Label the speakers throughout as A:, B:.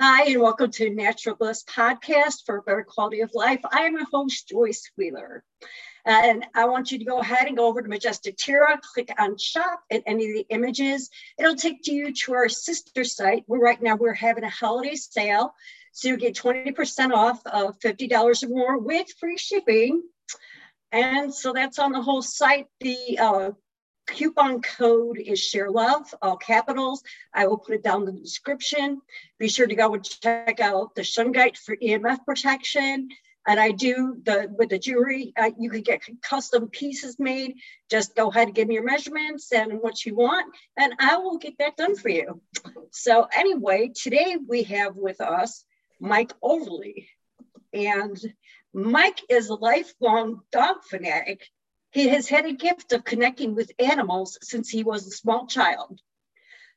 A: Hi, and welcome to Natural Bliss Podcast for a better quality of life. I am your host, Joyce Wheeler. And I want you to go ahead and go over to Majestic Terra, click on shop and any of the images. It'll take you to our sister site where right now we're having a holiday sale. So you get 20% off of $50 or more with free shipping. And so that's on the whole site. The uh, coupon code is share love all capitals. I will put it down in the description. Be sure to go and check out the shungite for emf protection. And i do the with the jewelry uh, you could get custom pieces made. Just go ahead and give me your measurements and what you want and i will get that done for you. So anyway today we have with us mike overly. And mike is a lifelong dog fanatic he has had a gift of connecting with animals since he was a small child.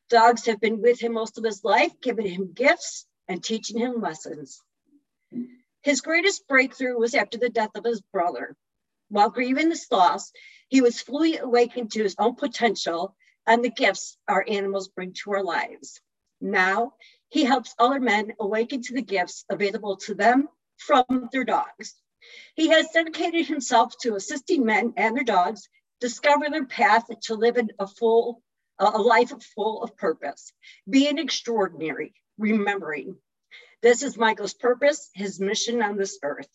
A: Dogs have been with him most of his life, giving him gifts and teaching him lessons. His greatest breakthrough was after the death of his brother. While grieving this loss, he was fully awakened to his own potential and the gifts our animals bring to our lives. Now, he helps other men awaken to the gifts available to them from their dogs. He has dedicated himself to assisting men and their dogs discover their path to live a full, a life full of purpose, being extraordinary, remembering. This is Michael's purpose, his mission on this earth.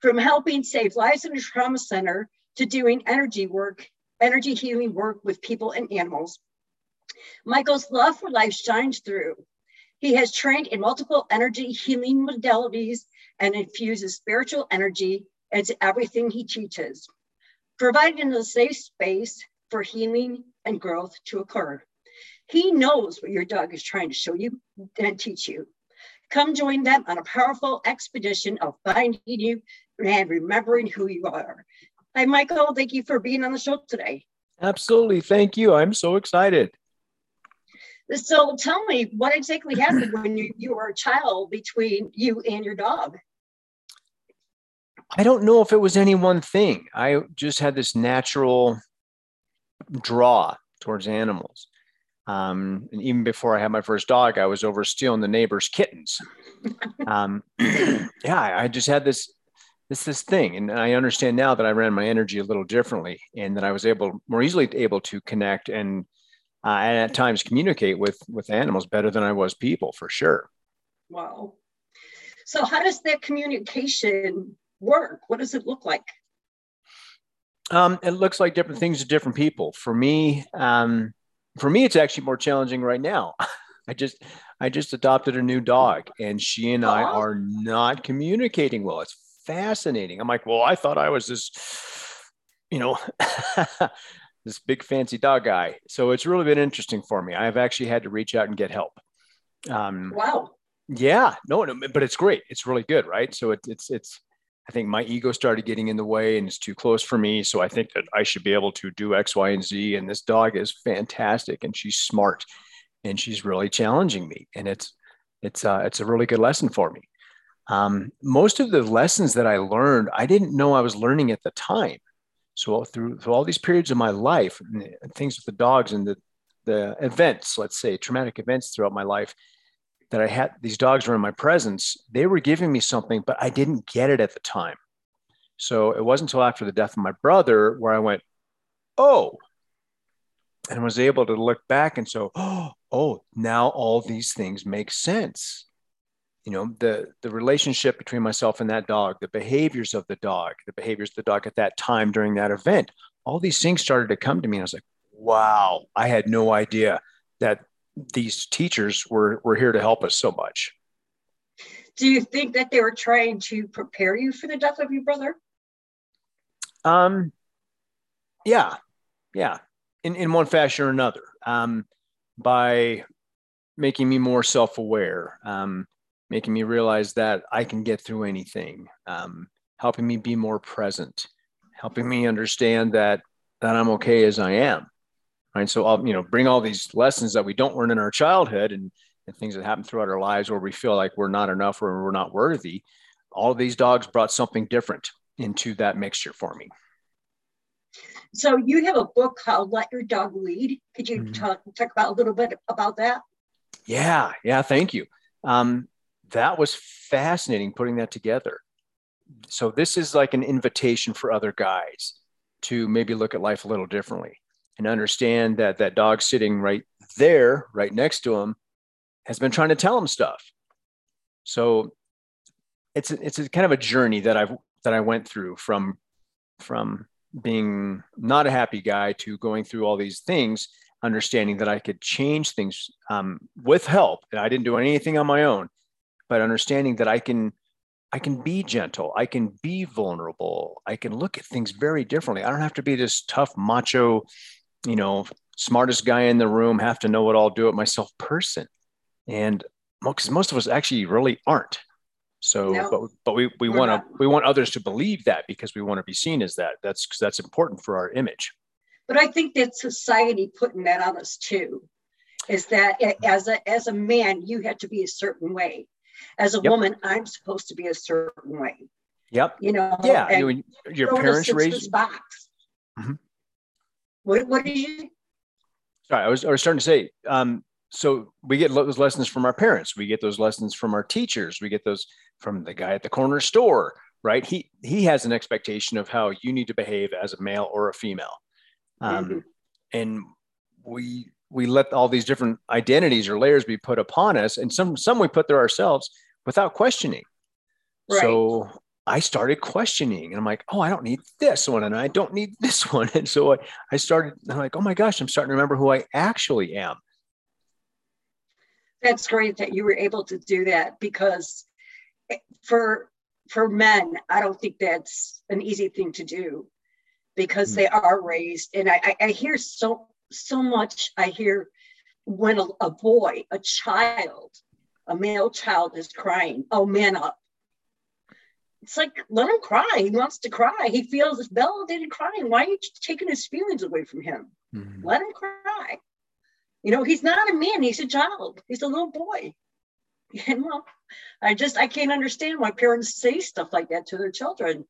A: From helping save lives in a trauma center to doing energy work, energy healing work with people and animals, Michael's love for life shines through. He has trained in multiple energy healing modalities and infuses spiritual energy into everything he teaches, providing a safe space for healing and growth to occur. He knows what your dog is trying to show you and teach you. Come join them on a powerful expedition of finding you and remembering who you are. Hi, Michael. Thank you for being on the show today.
B: Absolutely. Thank you. I'm so excited.
A: So tell me what exactly happened when you, you were a child between you and your dog?
B: I don't know if it was any one thing. I just had this natural draw towards animals. Um, and even before I had my first dog, I was over stealing the neighbor's kittens. Um, yeah, I just had this this this thing, and I understand now that I ran my energy a little differently, and that I was able more easily able to connect and uh, and at times communicate with with animals better than I was people for sure.
A: Wow. So how does that communication work? What does it look like?
B: Um, it looks like different things to different people. For me, um, for me, it's actually more challenging right now. I just I just adopted a new dog, and she and I are not communicating well. It's fascinating. I'm like, well, I thought I was this, you know, this big fancy dog guy. So it's really been interesting for me. I've actually had to reach out and get help.
A: Um, wow.
B: Yeah, no, no, but it's great. It's really good, right? So it, it's it's I think my ego started getting in the way and it's too close for me. So I think that I should be able to do X, Y, and Z. And this dog is fantastic and she's smart and she's really challenging me. And it's it's uh, it's a really good lesson for me. Um, most of the lessons that I learned, I didn't know I was learning at the time. So through, through all these periods of my life, things with the dogs and the the events, let's say traumatic events throughout my life, that I had these dogs were in my presence, they were giving me something, but I didn't get it at the time. So it wasn't until after the death of my brother where I went, oh, and was able to look back and so, oh, oh, now all these things make sense. You know, the the relationship between myself and that dog, the behaviors of the dog, the behaviors of the dog at that time during that event, all these things started to come to me. And I was like, wow, I had no idea that these teachers were were here to help us so much.
A: Do you think that they were trying to prepare you for the death of your brother?
B: Um, yeah, yeah, in in one fashion or another. Um, by making me more self aware, um, making me realize that I can get through anything, um, helping me be more present, helping me understand that that I'm okay as I am right? So i'll you know bring all these lessons that we don't learn in our childhood and, and things that happen throughout our lives where we feel like we're not enough or we're not worthy all of these dogs brought something different into that mixture for me.
A: So you have a book called let your dog lead. Could you mm-hmm. talk, talk about a little bit about that?
B: Yeah. Yeah. Thank you. Um, that was fascinating putting that together. So this is like an invitation for other guys to maybe look at life a little differently and understand that that dog sitting right there, right next to him, has been trying to tell him stuff. So it's a, it's a kind of a journey that I've that I went through from from being not a happy guy to going through all these things, understanding that I could change things um, with help. And I didn't do anything on my own, but understanding that I can I can be gentle, I can be vulnerable, I can look at things very differently. I don't have to be this tough macho, you know, smartest guy in the room, have to know what I'll do it myself person. And because most of us actually really aren't. So, no, but but we we want to we want others to believe that because we want to be seen as that. That's that's important for our image.
A: But I think that society putting that on us too, is that as a as a man you have to be a certain way, as a yep. woman I'm supposed to be a certain way.
B: Yep.
A: You know.
B: Yeah. You, your parents raised.
A: Box. Mm-hmm. What what did you?
B: Sorry, I was I was starting to say. Um, so we get those lessons from our parents we get those lessons from our teachers we get those from the guy at the corner store right he he has an expectation of how you need to behave as a male or a female um, mm-hmm. and we we let all these different identities or layers be put upon us and some some we put there ourselves without questioning right. so i started questioning and i'm like oh i don't need this one and i don't need this one and so i, I started i'm like oh my gosh i'm starting to remember who i actually am
A: that's great that you were able to do that because for for men, I don't think that's an easy thing to do because mm. they are raised. And I, I hear so so much. I hear when a, a boy, a child, a male child is crying, oh man up. It's like let him cry. He wants to cry. He feels validated crying. Why are you taking his feelings away from him? Mm-hmm. Let him cry. You know, he's not a man, he's a child, he's a little boy. And well, I just I can't understand why parents say stuff like that to their children.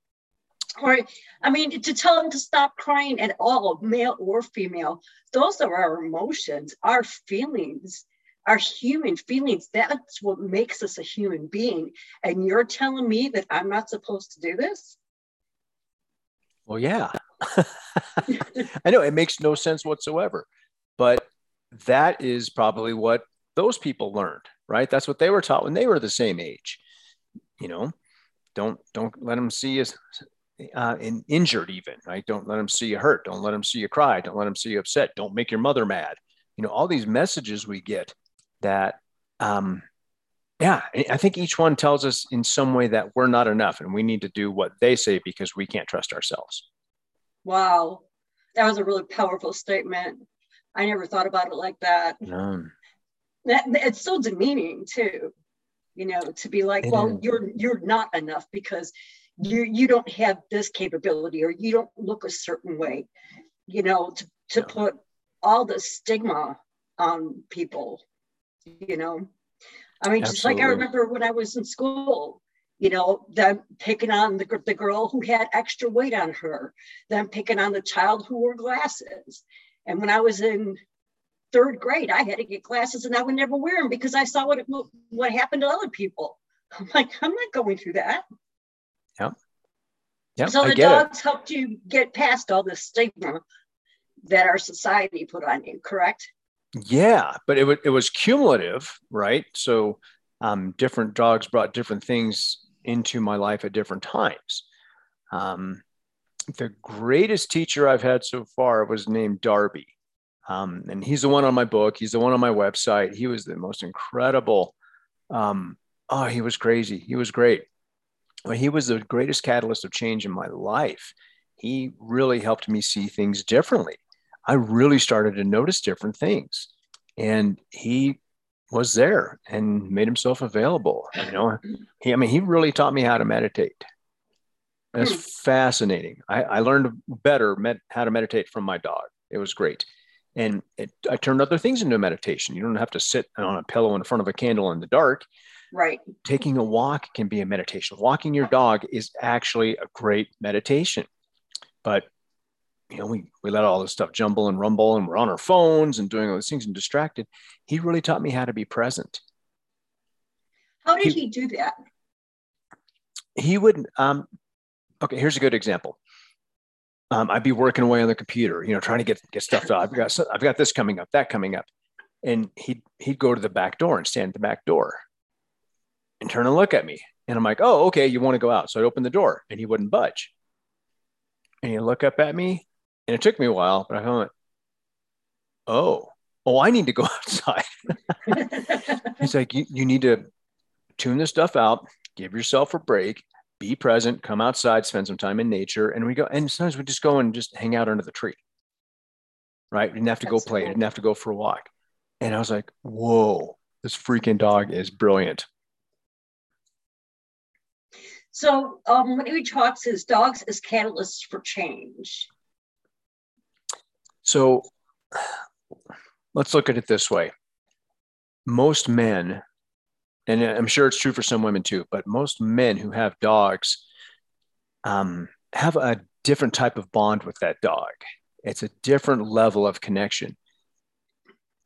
A: Or I mean, to tell them to stop crying at all, male or female, those are our emotions, our feelings, our human feelings. That's what makes us a human being. And you're telling me that I'm not supposed to do this?
B: Well, yeah. I know it makes no sense whatsoever. But that is probably what those people learned, right? That's what they were taught when they were the same age. You know, don't don't let them see you uh, in, injured, even right. Don't let them see you hurt. Don't let them see you cry. Don't let them see you upset. Don't make your mother mad. You know, all these messages we get that, um, yeah, I think each one tells us in some way that we're not enough and we need to do what they say because we can't trust ourselves.
A: Wow, that was a really powerful statement. I never thought about it like that.
B: No.
A: That it's so demeaning too, you know, to be like, it well, is. you're you're not enough because you you don't have this capability or you don't look a certain way, you know, to to no. put all the stigma on people, you know. I mean, Absolutely. just like I remember when I was in school, you know, them picking on the, the girl who had extra weight on her, them picking on the child who wore glasses, and when I was in third grade, I had to get glasses and I would never wear them because I saw what it, what happened to other people. I'm like, I'm not going through that.
B: Yeah. Yeah.
A: So the dogs it. helped you get past all the stigma that our society put on you, correct?
B: Yeah, but it, w- it was cumulative, right? So um, different dogs brought different things into my life at different times. Um, the greatest teacher I've had so far was named Darby. Um, and he's the one on my book. He's the one on my website. He was the most incredible. Um, oh, he was crazy. He was great. Well, he was the greatest catalyst of change in my life. He really helped me see things differently. I really started to notice different things. And he was there and made himself available. You know, he, I mean, he really taught me how to meditate. That's hmm. fascinating. I, I learned better med- how to meditate from my dog. It was great. And it, I turned other things into meditation. You don't have to sit on a pillow in front of a candle in the dark.
A: Right.
B: Taking a walk can be a meditation. Walking your dog is actually a great meditation. But you know, we, we let all this stuff jumble and rumble and we're on our phones and doing all these things and distracted. He really taught me how to be present.
A: How did he, he do that?
B: He would. Um, okay, here's a good example. Um, I'd be working away on the computer, you know, trying to get get stuff done. I've got I've got this coming up, that coming up, and he'd he'd go to the back door and stand at the back door, and turn and look at me, and I'm like, oh, okay, you want to go out? So I'd open the door, and he wouldn't budge, and he'd look up at me, and it took me a while, but I went, oh, oh, I need to go outside. He's like, you, you need to tune this stuff out, give yourself a break, be present, come outside, spend some time in nature. And we go, and sometimes we just go and just hang out under the tree. Right. We didn't have to That's go play, cool. didn't have to go for a walk. And I was like, whoa, this freaking dog is brilliant.
A: So um, when he talks his dogs as catalysts for change.
B: So let's look at it this way. Most men and I'm sure it's true for some women too, but most men who have dogs um, have a different type of bond with that dog. It's a different level of connection.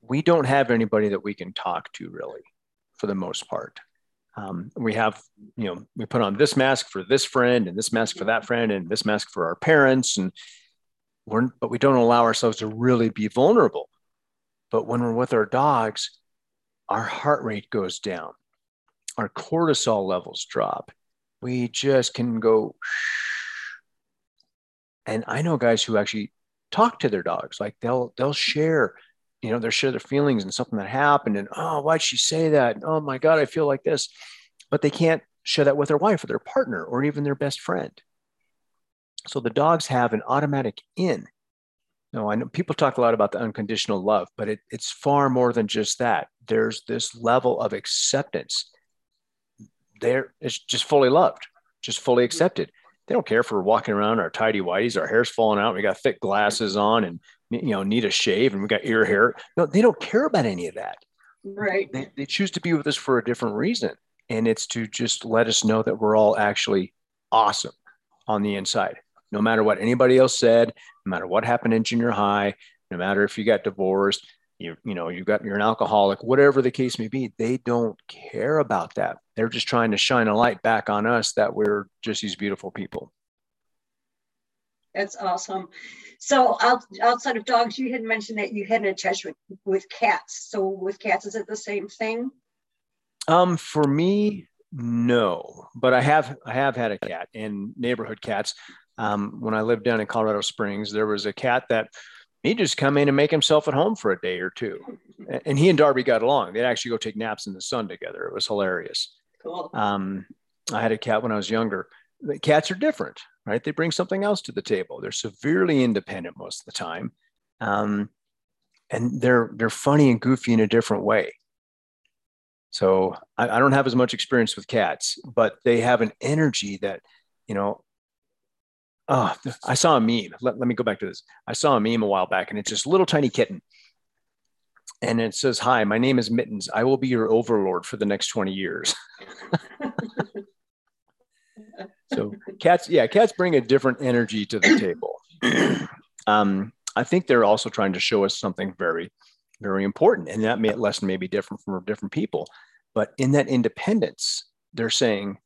B: We don't have anybody that we can talk to really, for the most part. Um, we have, you know, we put on this mask for this friend and this mask for that friend and this mask for our parents, and we're, but we don't allow ourselves to really be vulnerable. But when we're with our dogs, our heart rate goes down our cortisol levels drop. We just can go. And I know guys who actually talk to their dogs, like they'll they'll share, you know, they'll share their feelings and something that happened, and oh, why'd she say that? Oh my God, I feel like this, but they can't share that with their wife or their partner or even their best friend. So the dogs have an automatic in. No, I know people talk a lot about the unconditional love, but it, it's far more than just that. There's this level of acceptance they're it's just fully loved, just fully mm-hmm. accepted. They don't care if we're walking around our tidy whities, our hair's falling out, we got thick glasses on, and you know need a shave, and we got ear hair. No, they don't care about any of that.
A: Right.
B: They, they choose to be with us for a different reason, and it's to just let us know that we're all actually awesome on the inside. No matter what anybody else said, no matter what happened in junior high, no matter if you got divorced, you you know you got you're an alcoholic whatever the case may be they don't care about that. They're just trying to shine a light back on us that we're just these beautiful people.
A: That's awesome. So out, outside of dogs you had mentioned that you had an attachment with, with cats. So with cats is it the same thing?
B: Um for me no but i have i have had a cat and neighborhood cats um, when i lived down in colorado springs there was a cat that he'd just come in and make himself at home for a day or two. And he and Darby got along. They'd actually go take naps in the sun together. It was hilarious. Cool. Um, I had a cat when I was younger. The cats are different, right? They bring something else to the table. They're severely independent most of the time. Um, and they're they're funny and goofy in a different way. So I, I don't have as much experience with cats, but they have an energy that, you know, oh, I saw a meme. Let, let me go back to this. I saw a meme a while back, and it's this little tiny kitten. And it says, Hi, my name is Mittens. I will be your overlord for the next 20 years. so cats, yeah, cats bring a different energy to the table. um, I think they're also trying to show us something very, very important. And that may, lesson may be different from different people. But in that independence, they're saying,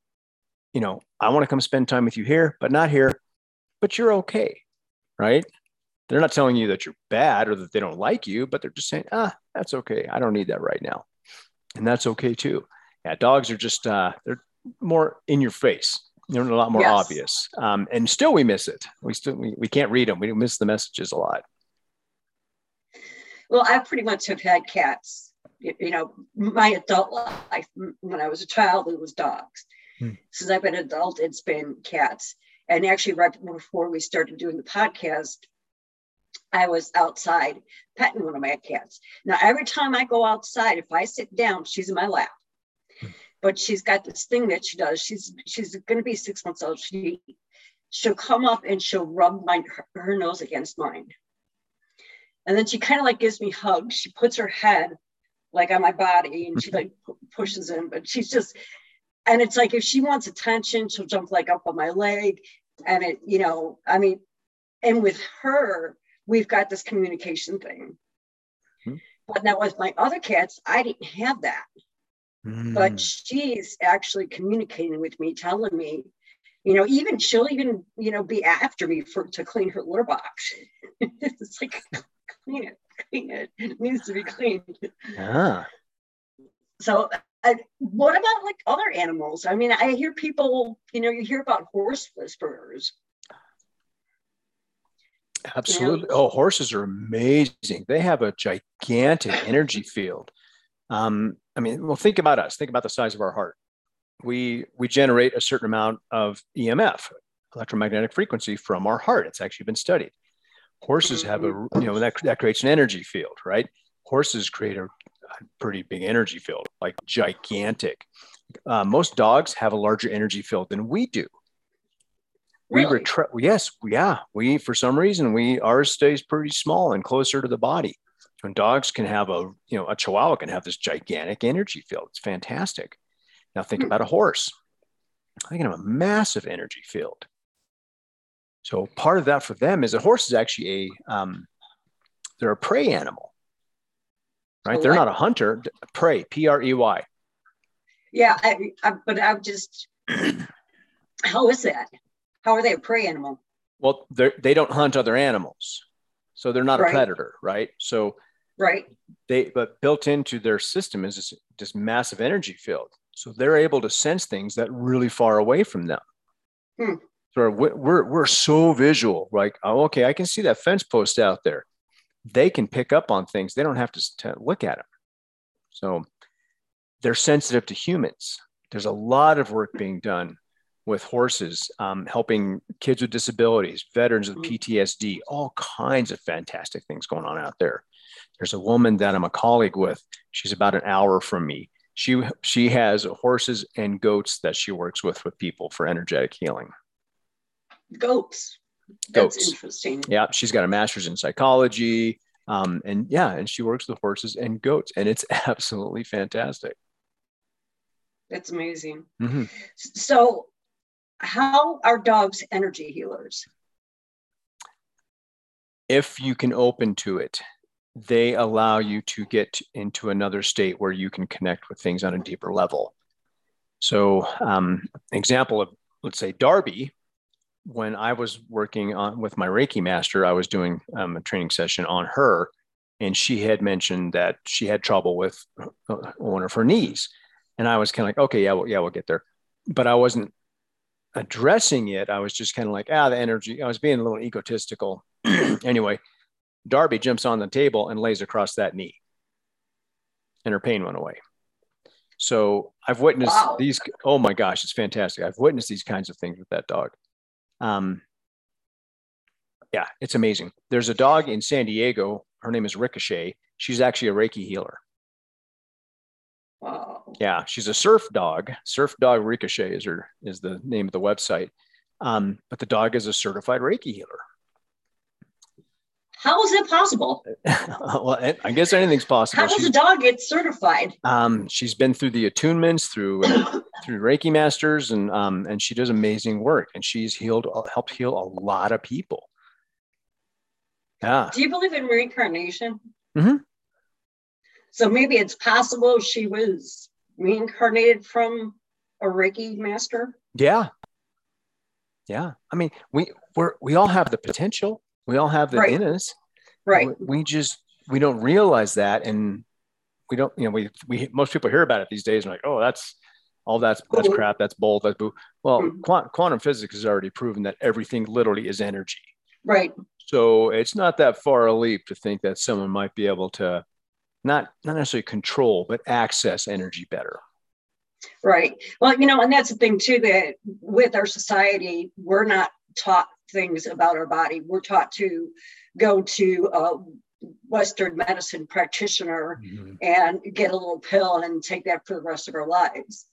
B: you know, I want to come spend time with you here, but not here but you're okay, right? They're not telling you that you're bad or that they don't like you, but they're just saying, ah, that's okay. I don't need that right now. And that's okay too. Yeah, dogs are just, uh, they're more in your face. They're a lot more yes. obvious. Um, and still we miss it. We still, we, we can't read them. We miss the messages a lot.
A: Well, I pretty much have had cats. You know, my adult life, when I was a child, it was dogs. Hmm. Since I've been an adult, it's been cats. And actually, right before we started doing the podcast, I was outside petting one of my cats. Now, every time I go outside, if I sit down, she's in my lap. But she's got this thing that she does. She's she's going to be six months old. She she'll come up and she'll rub my her, her nose against mine, and then she kind of like gives me hugs. She puts her head like on my body and she like pushes in. But she's just and it's like if she wants attention, she'll jump like up on my leg and it you know i mean and with her we've got this communication thing mm-hmm. but now with my other cats i didn't have that mm. but she's actually communicating with me, telling me, you know, even she'll even, you know, be after me for to clean her litter box. it's like clean it, clean it. It needs to be cleaned.
B: Yeah.
A: So What about like other animals? I mean, I hear people, you know, you hear about horse whisperers.
B: Absolutely. Oh, horses are amazing. They have a gigantic energy field. Um, I mean, well, think about us. Think about the size of our heart. We we generate a certain amount of EMF, electromagnetic frequency, from our heart. It's actually been studied. Horses have a mm-hmm. you know that that creates an energy field, right? Horses create a pretty big energy field, like gigantic. Uh, most dogs have a larger energy field than we do. Really? We retract. Yes, yeah. We for some reason we ours stays pretty small and closer to the body. When dogs can have a you know a Chihuahua can have this gigantic energy field. It's fantastic. Now think hmm. about a horse. They can have a massive energy field. So part of that for them is a horse is actually a um, they're a prey animal, right? they're not a hunter. Prey, P R E Y.
A: Yeah, I, I, but I'm just how is that? How are they a prey animal?
B: Well, they don't hunt other animals, so they're not right. a predator, right? So,
A: right.
B: They but built into their system is this, this massive energy field, so they're able to sense things that really far away from them. Hmm. So we're, we're we're so visual, like oh, okay, I can see that fence post out there. They can pick up on things. They don't have to, to look at them. So they're sensitive to humans. There's a lot of work being done with horses, um, helping kids with disabilities, veterans with mm-hmm. PTSD, all kinds of fantastic things going on out there. There's a woman that I'm a colleague with. She's about an hour from me. She she has horses and goats that she works with with people for energetic healing.
A: Goats. That's goats. interesting.
B: Yeah, she's got a master's in psychology. Um, and yeah, and she works with horses and goats, and it's absolutely fantastic.
A: That's amazing. Mm-hmm. So how are dogs energy healers?
B: If you can open to it, they allow you to get into another state where you can connect with things on a deeper level. So, um, example of let's say Darby, when I was working on with my Reiki master, I was doing um, a training session on her, and she had mentioned that she had trouble with uh, one of her knees, and I was kind of like, okay, yeah, well, yeah, we'll get there, but I wasn't addressing it, I was just kind of like, ah, the energy. I was being a little egotistical. anyway, Darby jumps on the table and lays across that knee, and her pain went away. So I've witnessed wow. these. Oh my gosh, it's fantastic. I've witnessed these kinds of things with that dog. Um, yeah, it's amazing. There's a dog in San Diego. Her name is Ricochet. She's actually a Reiki healer.
A: Wow.
B: Yeah, she's a surf dog. Surf Dog Ricochet is her is the name of the website. Um, but the dog is a certified Reiki healer.
A: How is it possible?
B: well, I guess anything's possible.
A: How does she's, a dog get certified?
B: Um, she's been through the attunements, through uh, through Reiki masters, and um, and she does amazing work. And she's healed, helped heal a lot of people. Yeah.
A: Do you believe in reincarnation?
B: Mm-hmm.
A: So maybe it's possible she was reincarnated from a Reiki master.
B: Yeah. Yeah. I mean, we we're we all have the potential. We all have it right. in us.
A: Right.
B: We, just we don't realize that and we don't, you know, we we most people hear about it these days and like, oh, that's all that's that's mm-hmm. crap, that's bull, that's boo. Well, mm-hmm. quant, quantum physics has already proven that everything literally is energy.
A: Right.
B: So it's not that far a leap to think that someone might be able to not not necessarily control, but access energy better.
A: Right. Well, you know, and that's the thing too that with our society, we're not taught things about our body. We're taught to go to a Western medicine practitioner mm-hmm. and get a little pill and take that for the rest of our lives.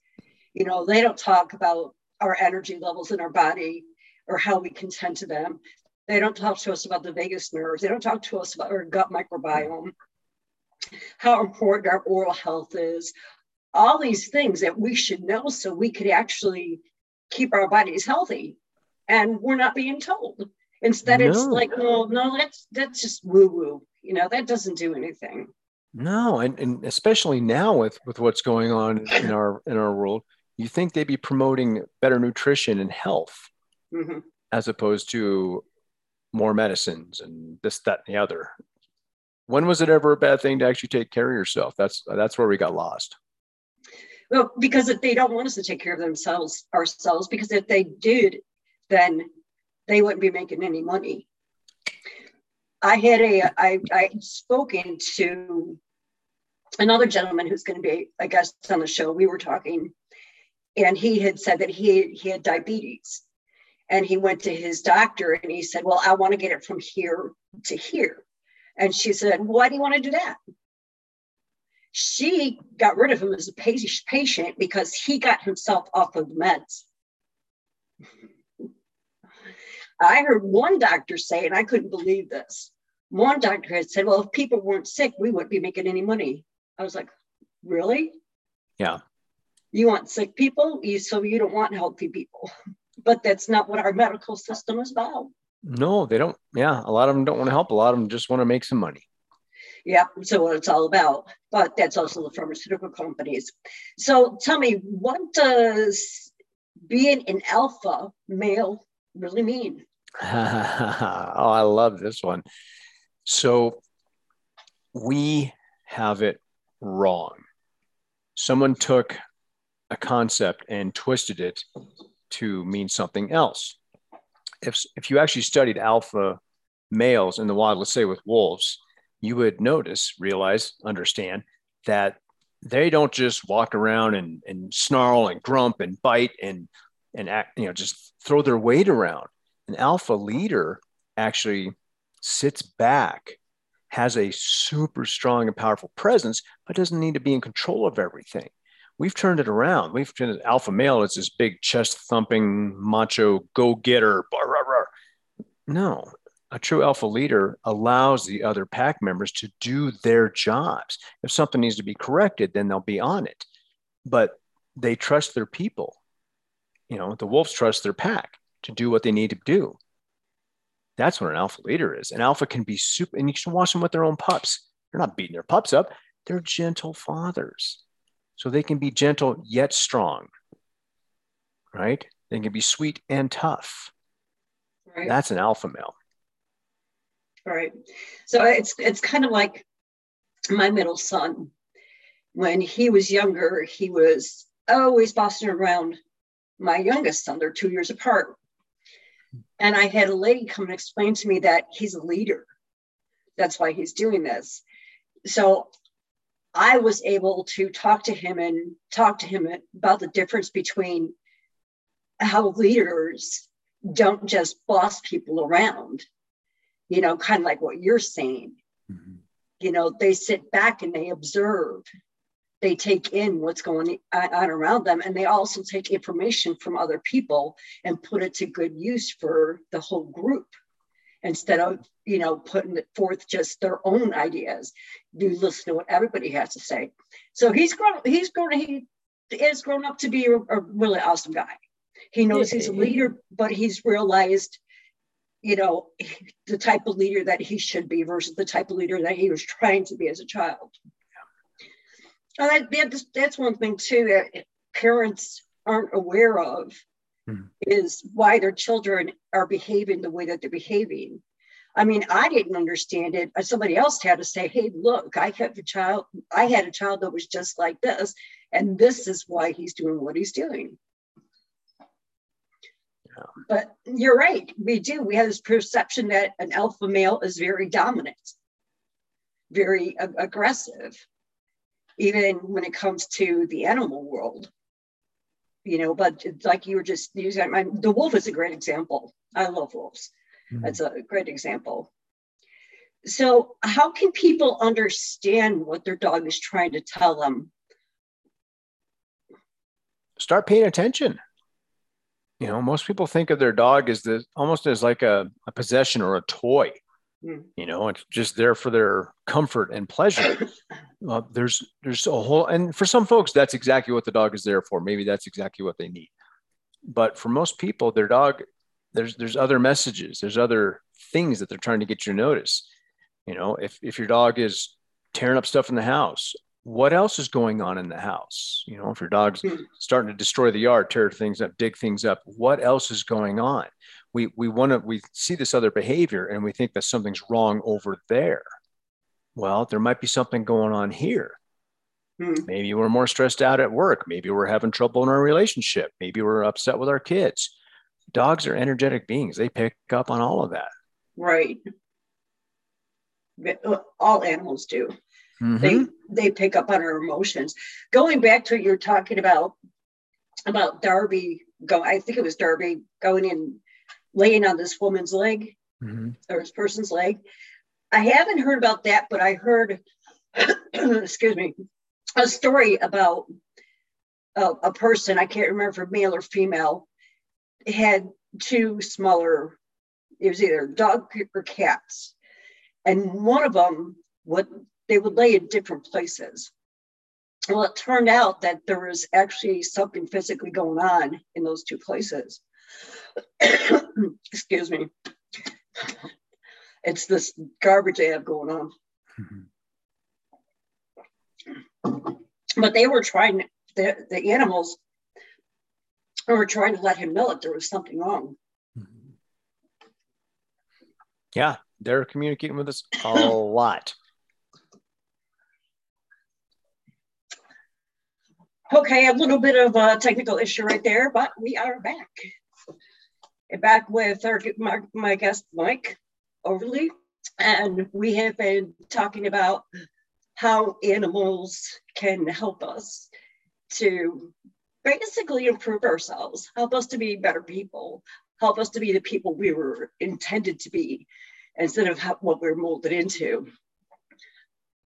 A: You know, they don't talk about our energy levels in our body or how we can tend to them. They don't talk to us about the vagus nerves. They don't talk to us about our gut microbiome how important our oral health is, all these things that we should know so we could actually keep our bodies healthy. And we're not being told. Instead, no. it's like, well, no, that's that's just woo-woo. You know, that doesn't do anything.
B: No, and, and especially now with with what's going on in our in our world, you think they'd be promoting better nutrition and health mm-hmm. as opposed to more medicines and this, that, and the other. When was it ever a bad thing to actually take care of yourself? That's that's where we got lost.
A: Well, because if they don't want us to take care of themselves ourselves, because if they did, then they wouldn't be making any money. I had a I I spoken to another gentleman who's going to be a guest on the show. We were talking, and he had said that he he had diabetes, and he went to his doctor and he said, "Well, I want to get it from here to here," and she said, "Why do you want to do that?" She got rid of him as a patient because he got himself off of the meds. I heard one doctor say, and I couldn't believe this. One doctor had said, Well, if people weren't sick, we wouldn't be making any money. I was like, Really?
B: Yeah.
A: You want sick people, you, so you don't want healthy people. But that's not what our medical system is about.
B: No, they don't. Yeah. A lot of them don't want to help. A lot of them just want to make some money.
A: Yeah, so what it's all about. But that's also the pharmaceutical companies. So tell me, what does being an alpha male really mean?
B: oh, I love this one. So we have it wrong. Someone took a concept and twisted it to mean something else. If, if you actually studied alpha males in the wild, let's say with wolves, you would notice, realize, understand that they don't just walk around and, and snarl and grump and bite and and act, you know, just throw their weight around an alpha leader actually sits back, has a super strong and powerful presence, but doesn't need to be in control of everything. We've turned it around. We've turned it alpha male as this big chest thumping macho go getter. No, a true alpha leader allows the other pack members to do their jobs. If something needs to be corrected, then they'll be on it. But they trust their people. You know, the wolves trust their pack to do what they need to do. That's what an alpha leader is. An alpha can be super, and you can watch them with their own pups. They're not beating their pups up, they're gentle fathers. So they can be gentle yet strong, right? They can be sweet and tough. Right. That's an alpha male.
A: Right. So it's it's kind of like my middle son. When he was younger, he was always bossing around my youngest son. They're two years apart. And I had a lady come and explain to me that he's a leader. That's why he's doing this. So I was able to talk to him and talk to him about the difference between how leaders don't just boss people around, you know, kind of like what you're saying. Mm-hmm. You know, they sit back and they observe they take in what's going on around them and they also take information from other people and put it to good use for the whole group instead of you know putting forth just their own ideas. You listen to what everybody has to say. So he's grown he's grown he is grown up to be a, a really awesome guy. He knows he's a leader but he's realized you know the type of leader that he should be versus the type of leader that he was trying to be as a child Oh, that, that's, that's one thing too that parents aren't aware of hmm. is why their children are behaving the way that they're behaving. I mean, I didn't understand it. Somebody else had to say, "Hey, look, I have a child. I had a child that was just like this, and this is why he's doing what he's doing." Yeah. But you're right. We do. We have this perception that an alpha male is very dominant, very ag- aggressive even when it comes to the animal world you know but like you were just using I the wolf is a great example. I love wolves. Mm-hmm. that's a great example. So how can people understand what their dog is trying to tell them?
B: Start paying attention. You know most people think of their dog as the almost as like a, a possession or a toy Mm. You know, it's just there for their comfort and pleasure. Uh, there's there's a whole and for some folks that's exactly what the dog is there for. Maybe that's exactly what they need. But for most people, their dog there's there's other messages. There's other things that they're trying to get your notice. You know, if if your dog is tearing up stuff in the house. What else is going on in the house? You know, if your dog's mm-hmm. starting to destroy the yard, tear things up, dig things up, what else is going on? We we want to we see this other behavior and we think that something's wrong over there. Well, there might be something going on here. Hmm. Maybe we're more stressed out at work. Maybe we're having trouble in our relationship. Maybe we're upset with our kids. Dogs are energetic beings. They pick up on all of that.
A: Right. All animals do. Mm-hmm. They they pick up on our emotions. Going back to what you're talking about about Darby go I think it was Darby going in laying on this woman's leg mm-hmm. or this person's leg. I haven't heard about that, but I heard excuse me, a story about a, a person, I can't remember if male or female, had two smaller, it was either dog or cats. And one of them would they would lay in different places. Well, it turned out that there was actually something physically going on in those two places. Excuse me. It's this garbage have going on. Mm-hmm but they were trying the, the animals were trying to let him know that there was something wrong
B: yeah they're communicating with us a lot
A: okay a little bit of a technical issue right there but we are back back with our my, my guest mike overly and we have been talking about how animals can help us to basically improve ourselves, help us to be better people, help us to be the people we were intended to be instead of what we're molded into.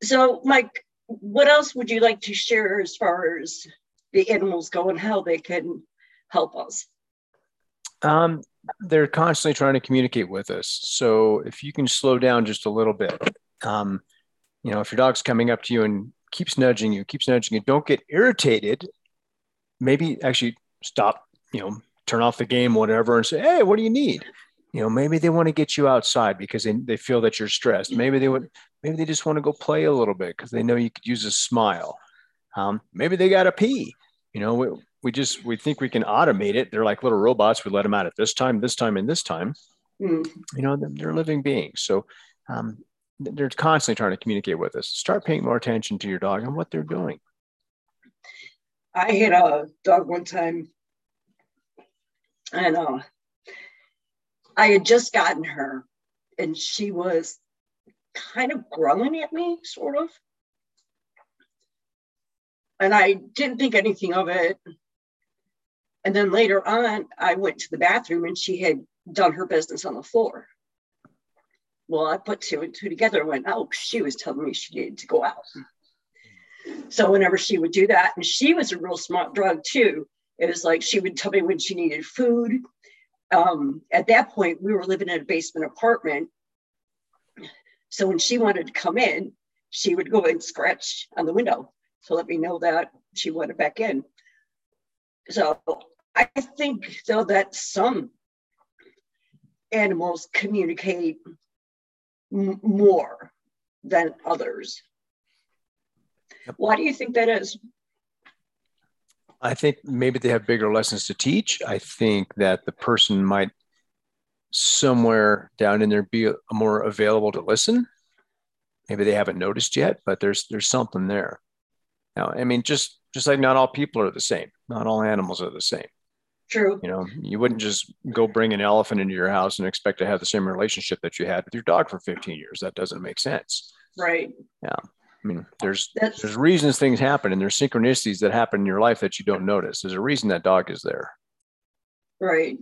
A: So, Mike, what else would you like to share as far as the animals go and how they can help us?
B: Um, they're constantly trying to communicate with us. So if you can slow down just a little bit, um, you know, if your dog's coming up to you and keeps nudging you, keeps nudging you, don't get irritated. Maybe actually stop, you know, turn off the game, whatever, and say, hey, what do you need? You know, maybe they want to get you outside because they, they feel that you're stressed. Maybe they would, maybe they just want to go play a little bit because they know you could use a smile. Um, maybe they got to pee. You know, we, just we think we can automate it. They're like little robots. We let them out at this time, this time, and this time. Mm. You know, they're living beings. So um, they're constantly trying to communicate with us. Start paying more attention to your dog and what they're doing.
A: I had a dog one time, and uh, I had just gotten her, and she was kind of growling at me, sort of. And I didn't think anything of it. And then later on, I went to the bathroom and she had done her business on the floor. Well, I put two and two together and went, oh, she was telling me she needed to go out. So whenever she would do that, and she was a real smart drug too. It was like she would tell me when she needed food. Um, at that point, we were living in a basement apartment. So when she wanted to come in, she would go and scratch on the window to let me know that she wanted back in. So I think though that some animals communicate m- more than others. Yep. Why do you think that is?
B: I think maybe they have bigger lessons to teach. I think that the person might somewhere down in there be more available to listen. Maybe they haven't noticed yet, but there's there's something there. Now, I mean, just just like not all people are the same, not all animals are the same.
A: True.
B: You know, you wouldn't just go bring an elephant into your house and expect to have the same relationship that you had with your dog for 15 years. That doesn't make sense.
A: Right.
B: Yeah. I mean, there's That's, there's reasons things happen and there's synchronicities that happen in your life that you don't notice. There's a reason that dog is there.
A: Right.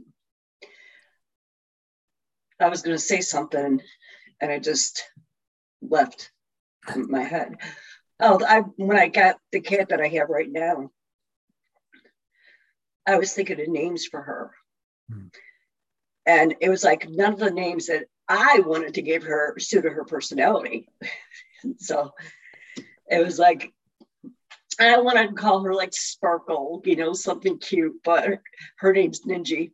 A: I was going to say something and I just left my head. Oh, I when I got the cat that I have right now, I was thinking of names for her. Hmm. And it was like none of the names that I wanted to give her suited her personality. so it was like, I wanted to call her like Sparkle, you know, something cute, but her name's Ninji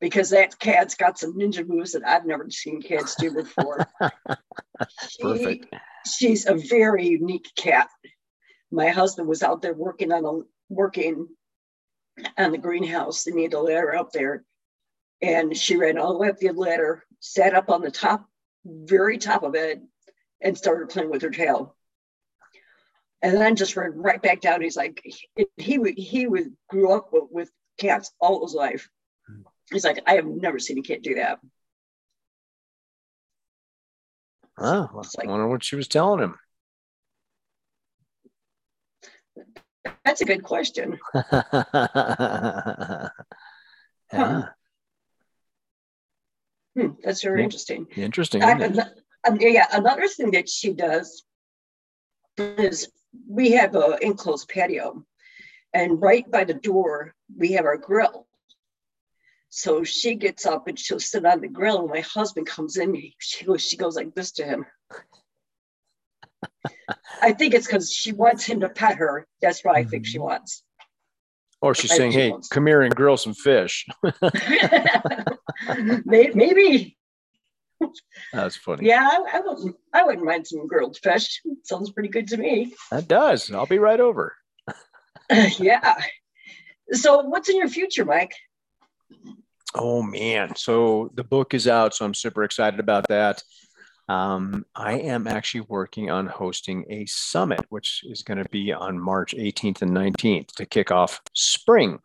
A: because that cat's got some ninja moves that I've never seen cats do before.
B: Perfect.
A: She's a very unique cat. My husband was out there working on a working on the greenhouse. They need a ladder up there. And she ran all the way up the ladder, sat up on the top, very top of it, and started playing with her tail. And then just ran right back down. He's like, he he, he would grew up with, with cats all his life. He's like, I have never seen a kid do that.
B: Oh, I wonder what she was telling him.
A: That's a good question. yeah. Huh. Hmm, that's very yeah. interesting.
B: Interesting.
A: I, um, yeah, another thing that she does is we have an enclosed patio, and right by the door we have our grill. So she gets up and she'll sit on the grill. And my husband comes in. She goes, she goes like this to him. I think it's because she wants him to pet her. That's what I think she mm-hmm. wants.
B: Or she's I saying, "Hey, wants. come here and grill some fish."
A: Maybe.
B: That's funny.
A: Yeah, I, I, wouldn't. I wouldn't mind some grilled fish. Sounds pretty good to me.
B: That does. I'll be right over.
A: yeah. So, what's in your future, Mike?
B: Oh man. So the book is out. So I'm super excited about that. Um, I am actually working on hosting a summit, which is going to be on March 18th and 19th to kick off spring.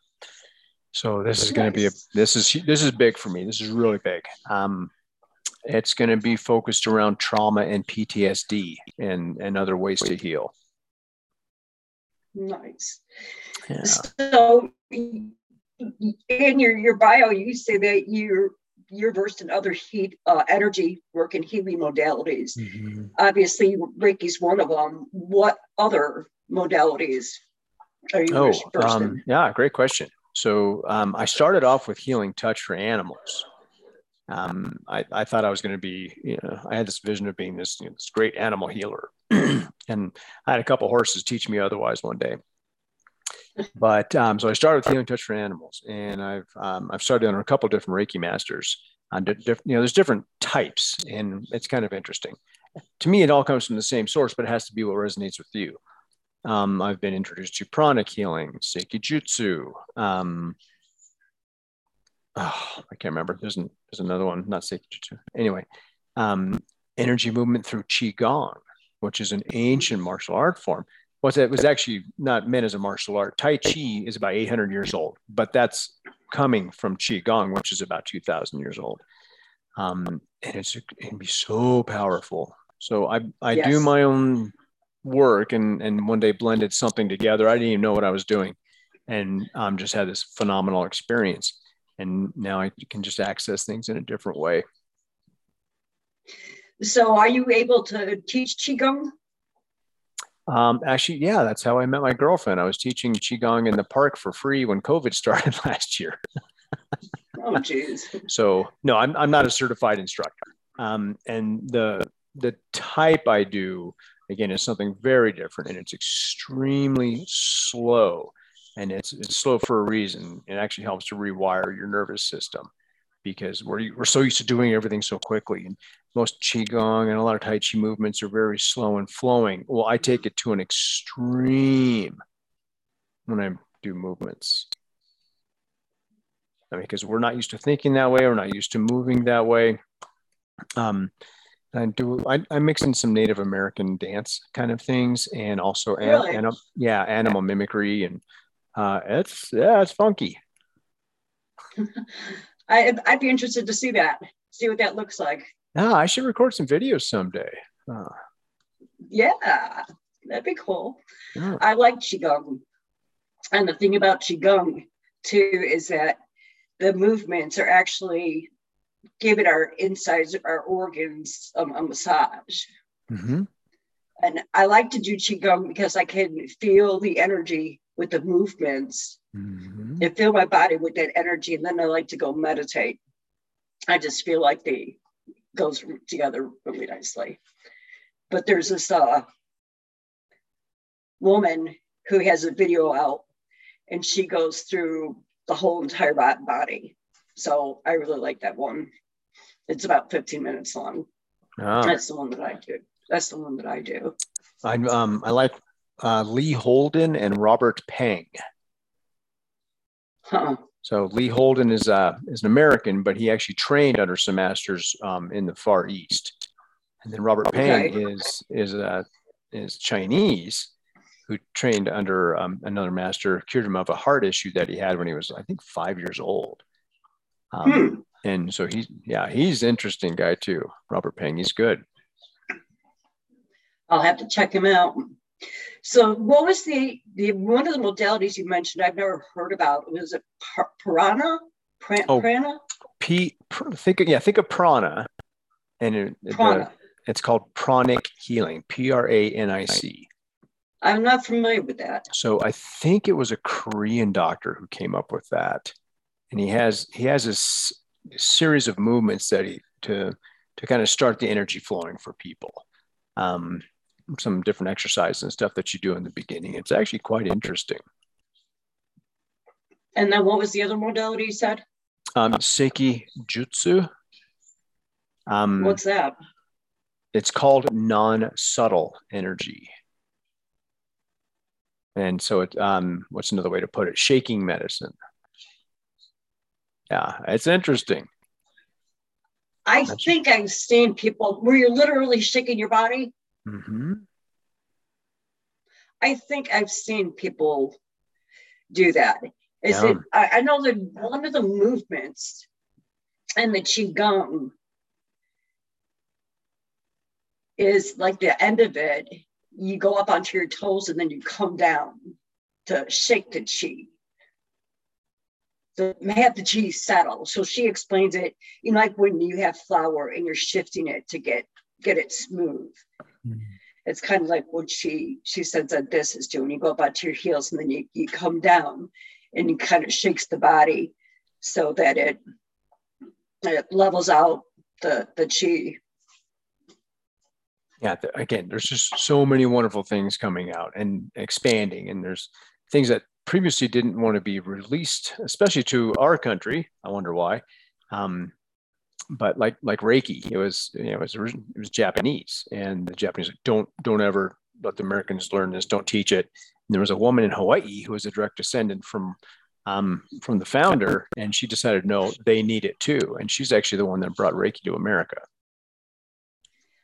B: So this is going to be a this is this is big for me. This is really big. Um, it's going to be focused around trauma and PTSD and and other ways to heal.
A: Nice. Yeah. So in your, your bio, you say that you're you're versed in other heat uh, energy work and healing modalities. Mm-hmm. Obviously, Reiki's one of them. What other modalities are you oh, versed um, in?
B: Yeah, great question. So um, I started off with healing touch for animals. Um, I, I, thought I was going to be, you know, I had this vision of being this, you know, this great animal healer. and I had a couple horses teach me otherwise one day but um, so I started with healing touch for animals, and I've um, I've started on a couple different Reiki masters. On di- diff- you know, there's different types, and it's kind of interesting. To me, it all comes from the same source, but it has to be what resonates with you. Um, I've been introduced to pranic healing, Seikijutsu. Um, oh, I can't remember. There's, an, there's another one, not Seikijutsu. Anyway, um, energy movement through Qigong, which is an ancient martial art form was it was actually not meant as a martial art. Tai Chi is about 800 years old, but that's coming from Qigong, which is about 2,000 years old. Um, and it's it can be so powerful. So I I yes. do my own work and and one day blended something together. I didn't even know what I was doing, and um, just had this phenomenal experience. And now I can just access things in a different way.
A: So, are you able to teach qigong?
B: Um, actually, yeah, that's how I met my girlfriend. I was teaching qigong in the park for free when COVID started last year.
A: oh, jeez.
B: So no, I'm I'm not a certified instructor. Um, and the the type I do again is something very different, and it's extremely slow, and it's it's slow for a reason. It actually helps to rewire your nervous system because we're we're so used to doing everything so quickly. And most qigong and a lot of tai chi movements are very slow and flowing. Well, I take it to an extreme when I do movements. I mean, because we're not used to thinking that way, we're not used to moving that way. Um, I do. I, I mix in some Native American dance kind of things, and also, really? an, an, yeah, animal mimicry, and uh, it's yeah, it's funky.
A: I, I'd be interested to see that, see what that looks like.
B: Yeah, I should record some videos someday. Uh,
A: yeah, that'd be cool. Yeah. I like Qigong. And the thing about Qigong, too, is that the movements are actually giving our insides, our organs, um, a massage. Mm-hmm. And I like to do Qigong because I can feel the energy with the movements mm-hmm. and fill my body with that energy. And then I like to go meditate. I just feel like they goes together really nicely. But there's this uh, woman who has a video out and she goes through the whole entire body. So I really like that one. It's about 15 minutes long. Oh. That's the one that I do. That's the one that I do.
B: I um I like uh, Lee Holden and Robert Peng. Huh. So Lee Holden is uh, is an American, but he actually trained under some masters um, in the Far East. And then Robert okay. Peng is is uh, is Chinese, who trained under um, another master, cured him of a heart issue that he had when he was, I think, five years old. Um, hmm. And so he's yeah, he's interesting guy too. Robert Peng, he's good.
A: I'll have to check him out. So, what was the the one of the modalities you mentioned? I've never heard about. Was it prana? Pra- oh, prana?
B: P. Think yeah, think of prana, and it, prana. The, it's called pranic healing. P R A N I C.
A: I'm not familiar with that.
B: So I think it was a Korean doctor who came up with that, and he has he has this series of movements that he to to kind of start the energy flowing for people. Um, some different exercises and stuff that you do in the beginning. It's actually quite interesting.
A: And then what was the other modality you said?
B: Um, Seiki Jutsu.
A: Um, What's that?
B: It's called non-subtle energy. And so it um, what's another way to put it? Shaking medicine. Yeah, it's interesting.
A: I think I've seen people where you're literally shaking your body. Mm-hmm. I think I've seen people do that. Is yeah. it? I, I know that one of the movements and the qigong is like the end of it. You go up onto your toes and then you come down to shake the chi. So have the chi settle. So she explains it, you know, like when you have flour and you're shifting it to get get it smooth. Mm-hmm it's kind of like what she she said that this is doing. You go up onto your heels and then you, you come down and you kind of shakes the body so that it it levels out the the chi.
B: Yeah, again, there's just so many wonderful things coming out and expanding, and there's things that previously didn't want to be released, especially to our country. I wonder why. Um, but like like Reiki, it was you know it was it was Japanese, and the Japanese like, don't don't ever let the Americans learn this, don't teach it. And there was a woman in Hawaii who was a direct descendant from um, from the founder, and she decided no, they need it too, and she's actually the one that brought Reiki to America.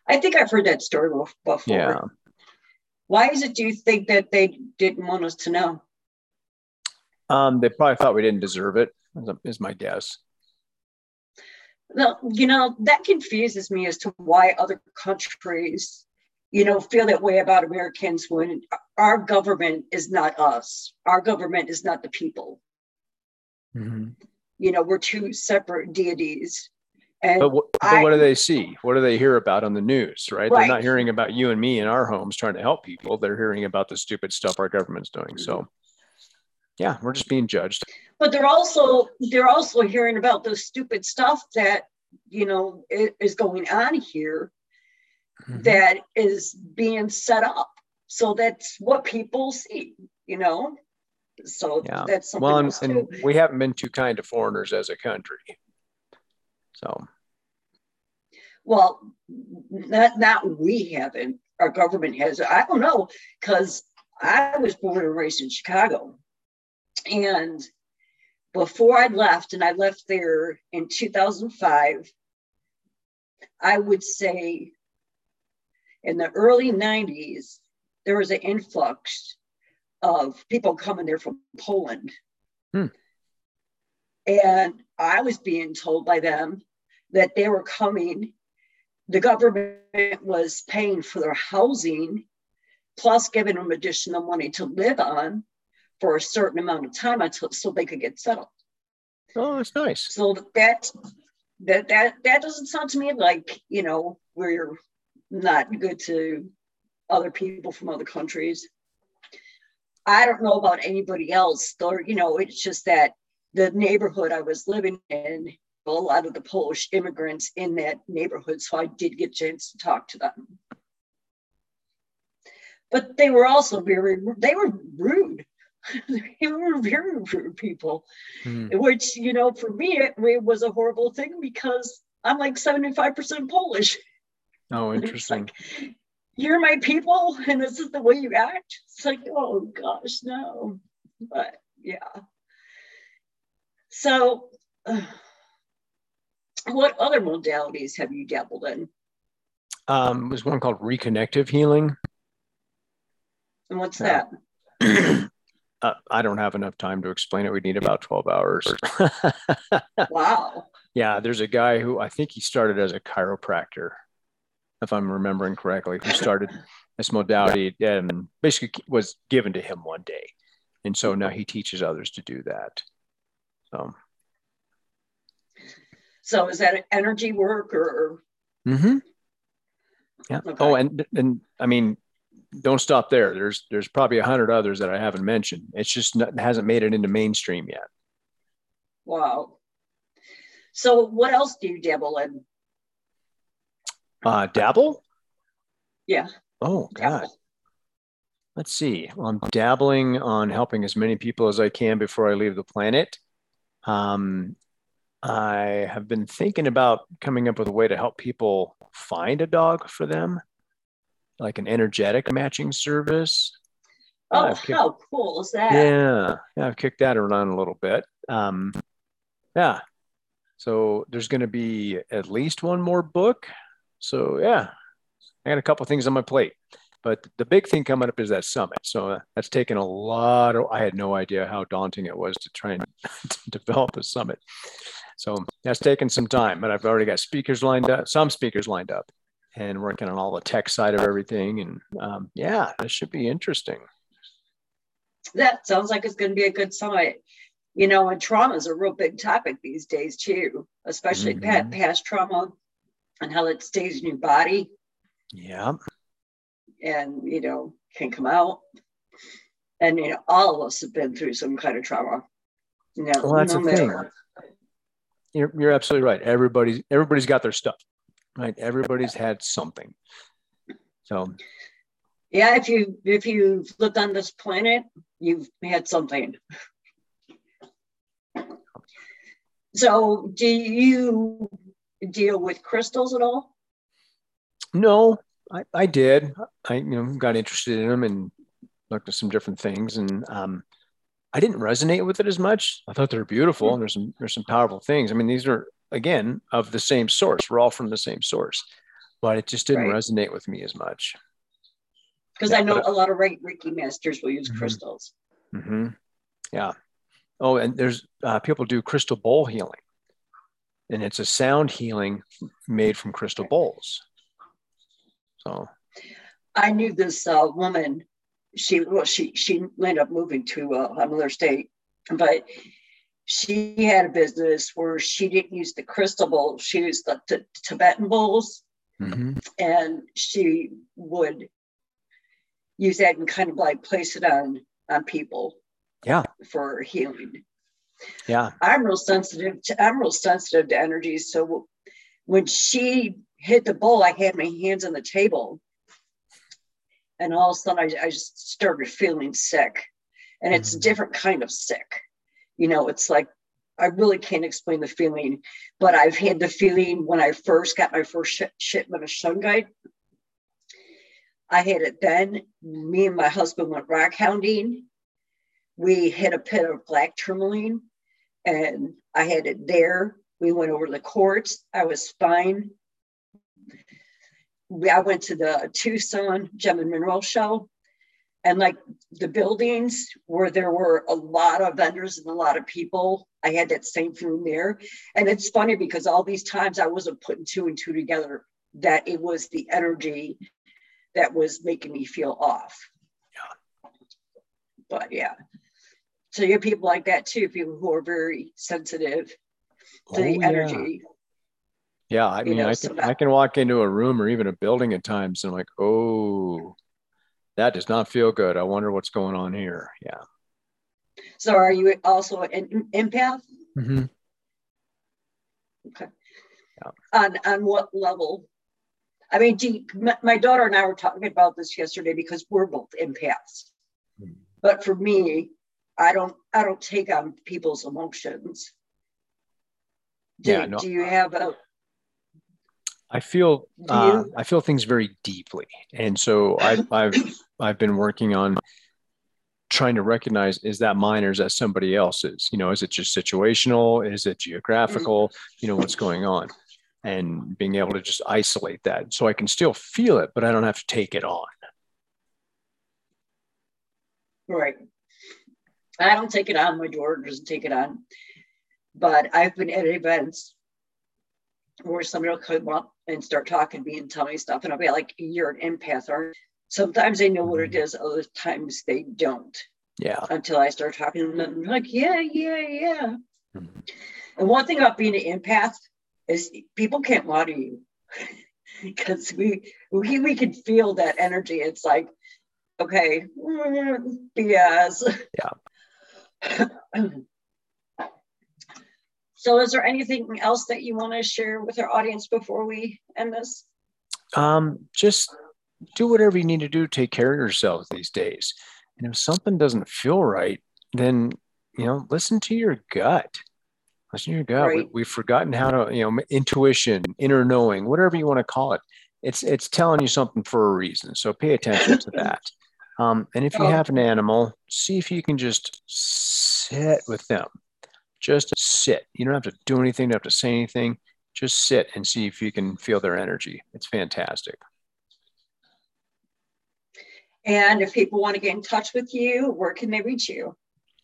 A: I think I've heard that story before. Yeah. Why is it? Do you think that they didn't want us to know?
B: Um, they probably thought we didn't deserve it. Is my guess.
A: Well, you know, that confuses me as to why other countries, you know, feel that way about Americans when our government is not us. Our government is not the people. Mm-hmm. You know, we're two separate deities.
B: And but, what, but I, what do they see? What do they hear about on the news, right? right? They're not hearing about you and me in our homes trying to help people. They're hearing about the stupid stuff our government's doing. So, yeah, we're just being judged
A: but they're also they're also hearing about the stupid stuff that you know is going on here mm-hmm. that is being set up. So that's what people see you know? So yeah. that's something well and,
B: and we haven't been too kind to foreigners as a country. So.
A: Well not not we haven't. Our government has. I don't know because i was born and raised in chicago. And before I left, and I left there in 2005, I would say in the early 90s, there was an influx of people coming there from Poland. Hmm. And I was being told by them that they were coming, the government was paying for their housing, plus giving them additional money to live on for a certain amount of time until so they could get settled.
B: Oh, that's nice.
A: So that that that that doesn't sound to me like you know we're not good to other people from other countries. I don't know about anybody else, though. you know, it's just that the neighborhood I was living in, a lot of the Polish immigrants in that neighborhood, so I did get a chance to talk to them. But they were also very, they were rude. they were very rude people, mm. which, you know, for me, it, it, was a horrible thing because I'm like 75% Polish.
B: Oh, interesting.
A: Like, You're my people, and this is the way you act. It's like, oh gosh, no. But yeah. So, uh, what other modalities have you dabbled in?
B: Um, there's one called reconnective healing.
A: And what's that?
B: uh, I don't have enough time to explain it. We need about 12 hours.
A: wow.
B: Yeah, there's a guy who I think he started as a chiropractor, if I'm remembering correctly, who started this modality and basically was given to him one day. And so now he teaches others to do that. So,
A: so is that an energy work or?
B: Mm-hmm. Yeah. Okay. Oh, and and I mean, don't stop there. There's there's probably a hundred others that I haven't mentioned. It's just not, hasn't made it into mainstream yet.
A: Wow. So what else do you dabble in?
B: Uh, dabble?
A: Yeah.
B: Oh God. Dabble. Let's see. I'm dabbling on helping as many people as I can before I leave the planet. Um, I have been thinking about coming up with a way to help people find a dog for them like an energetic matching service.
A: Oh, kicked, how cool is that?
B: Yeah, yeah, I've kicked that around a little bit. Um, yeah, so there's going to be at least one more book. So yeah, I got a couple things on my plate. But the big thing coming up is that summit. So uh, that's taken a lot of, I had no idea how daunting it was to try and develop a summit. So that's taken some time, but I've already got speakers lined up, some speakers lined up and working on all the tech side of everything. And um, yeah, this should be interesting.
A: That sounds like it's going to be a good summit. You know, and trauma is a real big topic these days too, especially mm-hmm. past trauma and how it stays in your body.
B: Yeah.
A: And, you know, can come out. And, you know, all of us have been through some kind of trauma.
B: You know, well, that's no the thing. You're, you're absolutely right. Everybody's everybody's got their stuff right? Everybody's had something. So
A: yeah, if you if you've lived on this planet, you've had something. So do you deal with crystals at all?
B: No, I, I did. I you know got interested in them and looked at some different things and um, I didn't resonate with it as much. I thought they were beautiful and there's some there's some powerful things. I mean, these are again of the same source. We're all from the same source, but it just didn't right. resonate with me as much.
A: Because yeah, I know a lot of right Reiki masters will use mm-hmm. crystals.
B: Mm-hmm. Yeah. Oh, and there's uh, people do crystal bowl healing, and it's a sound healing made from crystal bowls. So,
A: I knew this uh, woman. She well, she she ended up moving to uh, another state, but she had a business where she didn't use the crystal bowls, she used the t- Tibetan bowls. Mm-hmm. And she would use that and kind of like place it on on people.
B: Yeah.
A: For healing.
B: Yeah.
A: I'm real sensitive to I'm real sensitive to energy. So when she hit the bowl, I had my hands on the table. And all of a sudden I, I just started feeling sick. And it's mm-hmm. a different kind of sick you know, it's like I really can't explain the feeling, but I've had the feeling when I first got my first sh- shipment of shungite. I had it then. Me and my husband went rock hounding. We hit a pit of black tourmaline and I had it there. We went over the quartz. I was fine. I went to the Tucson Gem and Mineral Show and like the buildings where there were a lot of vendors and a lot of people i had that same feeling there. And it's funny because all these times i wasn't putting two and two together that it was the energy that was making me feel off. Yeah. But yeah. So you have people like that too people who are very sensitive to oh, the energy.
B: Yeah, yeah i mean know, I, can, so that, I can walk into a room or even a building at times and i'm like oh that does not feel good. I wonder what's going on here. Yeah.
A: So are you also an empath?
B: Mm-hmm.
A: Okay. Yeah. On on what level? I mean, you, my daughter and I were talking about this yesterday because we're both empaths. Mm-hmm. But for me, I don't I don't take on people's emotions. Do,
B: Yeah, no.
A: do you have a
B: I feel uh. I feel things very deeply, and so I've I've I've been working on trying to recognize is that mine or is that somebody else's? You know, is it just situational? Is it geographical? Mm-hmm. You know, what's going on? And being able to just isolate that so I can still feel it, but I don't have to take it on.
A: right? I don't take it on. My daughter doesn't take it on. But I've been at events where somebody will come up and start talking to me and tell me stuff, and I'll be like, "You're an empath." Or sometimes they know what it is. Other times they don't.
B: Yeah.
A: Until I start talking to them, like, "Yeah, yeah, yeah."
B: Mhm.
A: And one thing about being an empath is people can't lie to you because we we we can feel that energy. It's like, okay, BS. Yeah. so, is there anything else that you want to share with our audience before we end this?
B: Um, just do whatever you need to do to take care of yourselves these days. And if something doesn't feel right, then you know, listen to your gut. Listen to your gut.
A: Right.
B: We, we've forgotten how to, you know, intuition, inner knowing, whatever you want to call it. It's it's telling you something for a reason. So pay attention to that. Um, and if you
A: Oh.
B: have an animal, see if you can just sit with them. Just sit. You don't have to do anything. You don't have to say anything. Just sit and see if you can feel their energy. It's fantastic.
A: And if people want to get in touch with you, where can they reach you?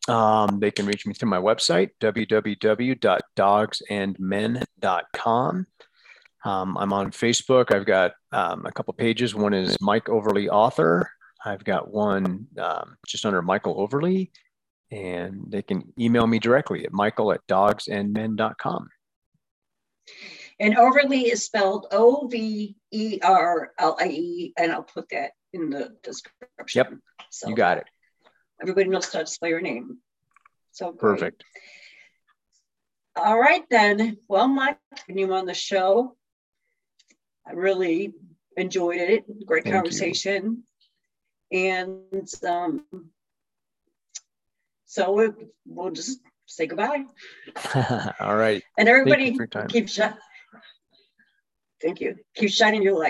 B: Um, they can reach me through my website, www.dogsandmen.com. Um, I'm on Facebook. I've got um, a couple pages. One is Mike Overlie Author. I've got one um, just under Michael Overlie. And they can email me directly at michael at dogsandmen.com.
A: And Overlie is spelled O V E R L I E, and I'll put that in the description.
B: Yep,
A: So
B: You got it.
A: Everybody knows how to spell your name. So great.
B: Perfect.
A: All right then. Well, Mike, when you on the show, I really enjoyed it. Great
B: Thank you.
A: conversation. And um, so we, we'll just say goodbye.
B: All right.
A: And
B: Thank
A: everybody
B: you for your time.
A: keep shining. Thank you. Keep shining your light.